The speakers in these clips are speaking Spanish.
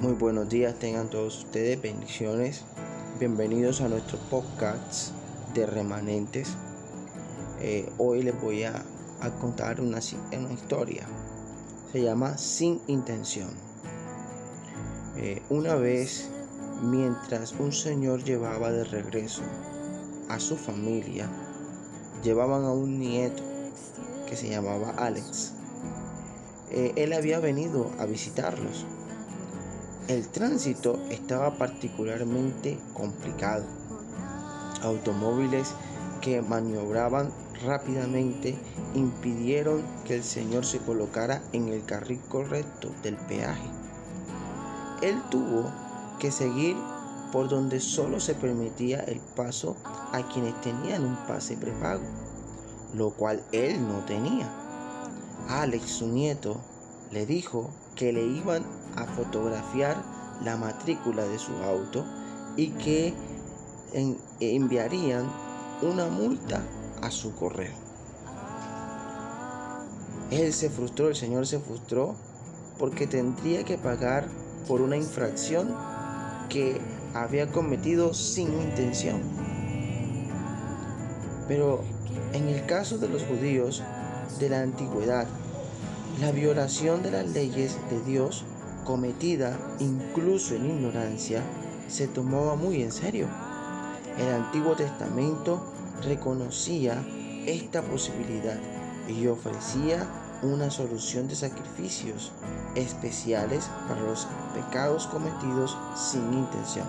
Muy buenos días, tengan todos ustedes bendiciones. Bienvenidos a nuestro podcast de remanentes. Eh, hoy les voy a, contar una, historia. Se llama Sin Intención. Eh, una vez, mientras un señor llevaba de regreso a su familia, llevaban a un nieto que se llamaba Alex. Eh, él había venido a visitarlos el tránsito estaba particularmente complicado. Automóviles que maniobraban rápidamente impidieron que el señor se colocara en el carril correcto del peaje. Él tuvo que seguir por donde solo se permitía el paso a quienes tenían un pase prepago, lo cual él no tenía. Alex, su nieto, le dijo que le iban a fotografiar la matrícula de su auto y que enviarían una multa a su correo. Él se frustró, el Señor se frustró porque tendría que pagar por una infracción que había cometido sin intención. Pero en el caso de los judíos de la antigüedad, la violación de las leyes de Dios cometida incluso en ignorancia se tomaba muy en serio. El Antiguo Testamento reconocía esta posibilidad y ofrecía una solución de sacrificios especiales para los pecados cometidos sin intención.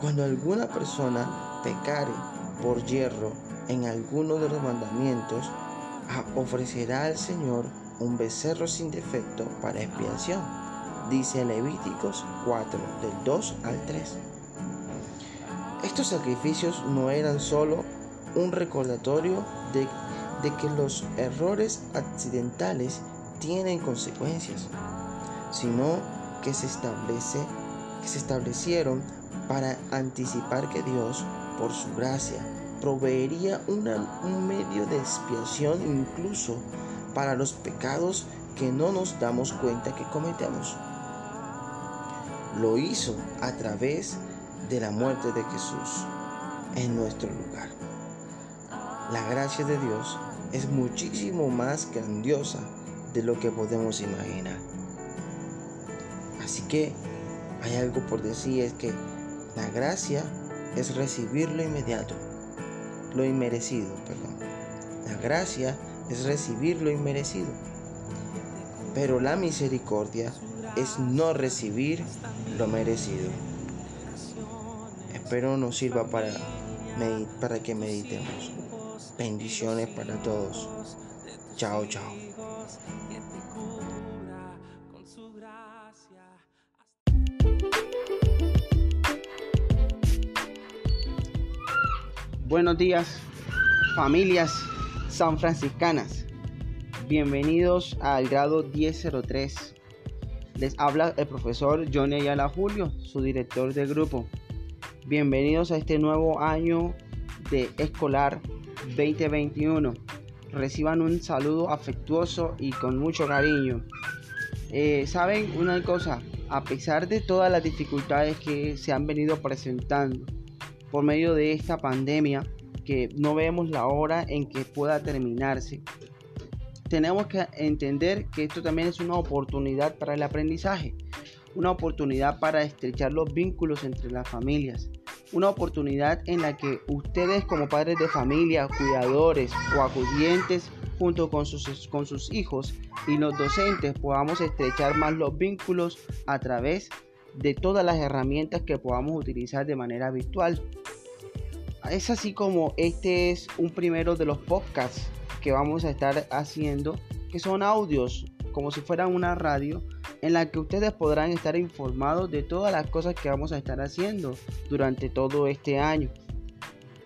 Cuando alguna persona pecare por hierro en alguno de los mandamientos, ofrecerá al Señor un becerro sin defecto para expiación, dice Levíticos 4, del 2 al 3. Estos sacrificios no eran solo un recordatorio de, que los errores accidentales tienen consecuencias, sino que se, establece, que se establecieron para anticipar que Dios, por su gracia, proveería un medio de expiación incluso para los pecados que no nos damos cuenta que cometemos. Lo hizo a través de la muerte de Jesús en nuestro lugar. La gracia de Dios es muchísimo más grandiosa de lo que podemos imaginar. Así que hay algo por decir, es que la gracia es recibir lo inmediato, lo inmerecido, perdón. La gracia es recibir lo inmerecido. Pero la misericordia es no recibir lo merecido. Espero nos sirva para, para que meditemos. Bendiciones para todos. Chao, chao. Buenos días, familias San Franciscanas. Bienvenidos al grado 1003. Les habla el profesor Johnny Ayala Julio, su director del grupo. Bienvenidos a este nuevo año de escolar 2021. Reciban un saludo afectuoso y con mucho cariño. Eh, Saben una cosa, a pesar de todas las dificultades que se han venido presentando por medio de esta pandemia, no vemos la hora en que pueda terminarse. Tenemos que entender que esto también es una oportunidad para el aprendizaje, una oportunidad para estrechar los vínculos entre las familias, una oportunidad en la que ustedes como padres de familia, cuidadores o acudientes junto con sus, con sus hijos y los docentes podamos estrechar más los vínculos a través de todas las herramientas que podamos utilizar de manera virtual es así como este es un primero de los podcasts que vamos a estar haciendo, que son audios como si fueran una radio en la que ustedes podrán estar informados de todas las cosas que vamos a estar haciendo durante todo este año.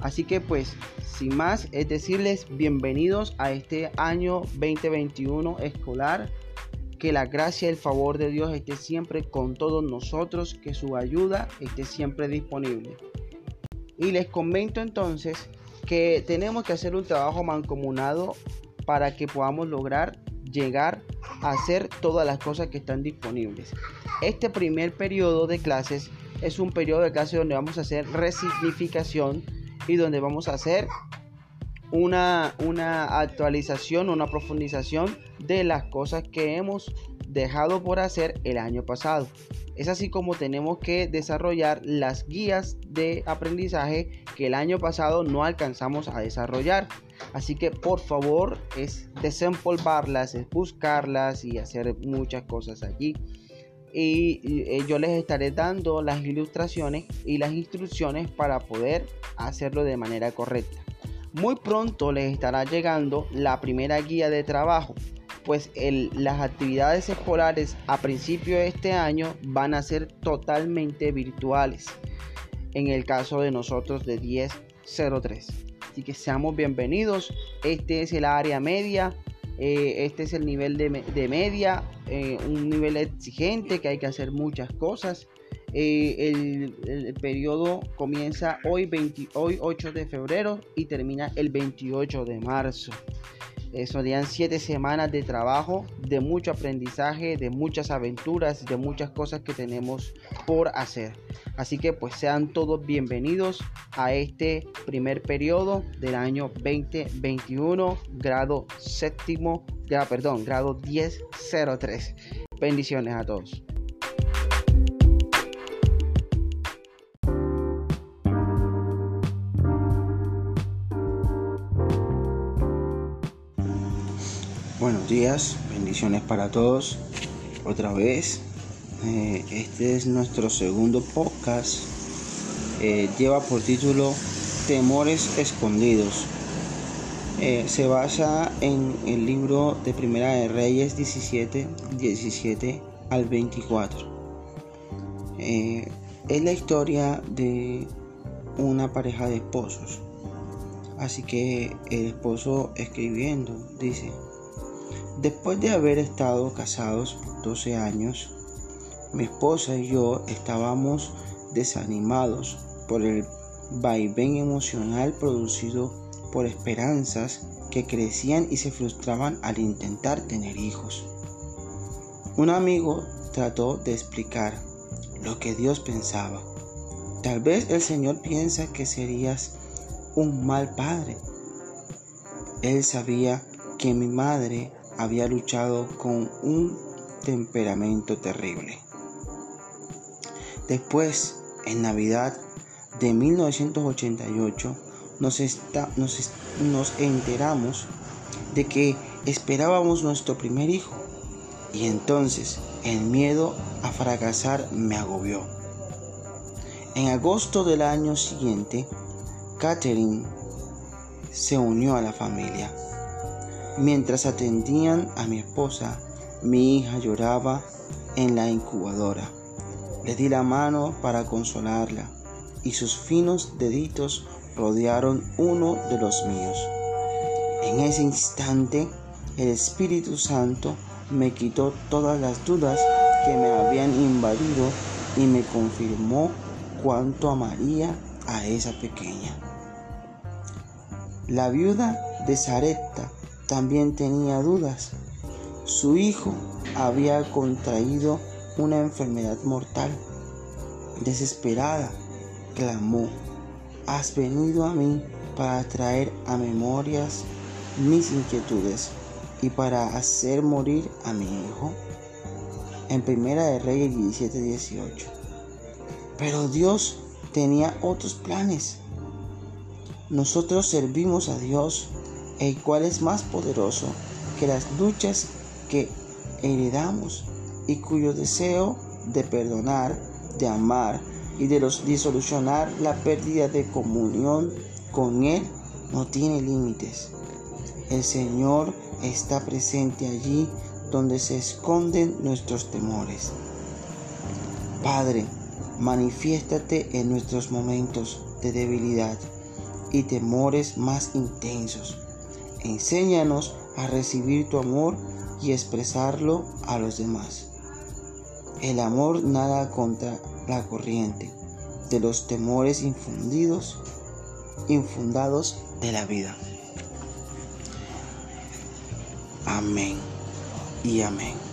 Así que pues, sin más, es decirles bienvenidos a este año 2021 escolar. Que la gracia y el favor de Dios esté siempre con todos nosotros, que su ayuda esté siempre disponible. Y les comento entonces que tenemos que hacer un trabajo mancomunado para que podamos lograr llegar hacer todas las cosas que están disponibles. Este primer periodo de clases es un periodo de clases donde vamos a hacer resignificación y donde vamos a hacer una, una actualización, una profundización de las cosas que hemos dejado por hacer el año pasado. Es así como tenemos que desarrollar las guías de aprendizaje que el año pasado no alcanzamos a desarrollar. Así que por favor es desempolvarlas, es buscarlas y hacer muchas cosas allí. Y, eh, yo les estaré dando las ilustraciones y las instrucciones para poder hacerlo de manera correcta. Muy pronto les estará llegando la primera guía de trabajo pues las actividades escolares a principio de este año van a ser totalmente virtuales. En el caso de nosotros de 1003. Así que seamos bienvenidos. Este es el área media. Eh, este es el nivel de, media. Eh, un nivel exigente que hay que hacer muchas cosas. Eh, el, periodo comienza hoy, hoy 8 de febrero y termina el 28 de marzo. Serían siete semanas de trabajo, de mucho aprendizaje, de muchas aventuras, de muchas cosas que tenemos por hacer. Así que pues sean todos bienvenidos a este primer periodo del año 2021, grado séptimo, ya perdón, grado 1003. Bendiciones a todos. Buenos días, bendiciones para todos. Otra vez, eh, este es nuestro segundo podcast. Eh, lleva por título Temores Escondidos. Eh, se basa en el libro de Primera de Reyes 17, 17 al 24. es la historia de una pareja de esposos. Así que el esposo escribiendo dice, Después de haber estado casados 12 años, mi esposa y yo estábamos desanimados por el vaivén emocional producido por esperanzas que crecían y se frustraban al intentar tener hijos. Un amigo trató de explicar lo que Dios pensaba. Tal vez el Señor piensa que serías un mal padre. Él sabía que mi madre había luchado con un temperamento terrible. Después, en Navidad de 1988, nos, nos enteramos de que esperábamos nuestro primer hijo y entonces el miedo a fracasar me agobió. En agosto del año siguiente, Catherine se unió a la familia. Mientras atendían a mi esposa, mi hija lloraba en la incubadora. Le di la mano para consolarla y sus finos deditos rodearon uno de los míos. En ese instante, el Espíritu Santo me quitó todas las dudas que me habían invadido y me confirmó cuánto amaría a esa pequeña. La viuda de Zareta también tenía dudas. Su hijo había contraído una enfermedad mortal. Desesperada, clamó, has venido a mí para traer a memorias mis inquietudes y para hacer morir a mi hijo. En Primera de Reyes 17, 18. Pero Dios tenía otros planes. Nosotros servimos a Dios el cual es más poderoso que las luchas que heredamos y cuyo deseo de perdonar, de amar y de, disolucionar la pérdida de comunión con Él no tiene límites. El Señor está presente allí donde se esconden nuestros temores. Padre, manifiéstate en nuestros momentos de debilidad y temores más intensos Enséñanos a recibir tu amor y expresarlo a los demás. El amor nada contra la corriente de los temores infundidos, infundados de la vida. Amén. y amén.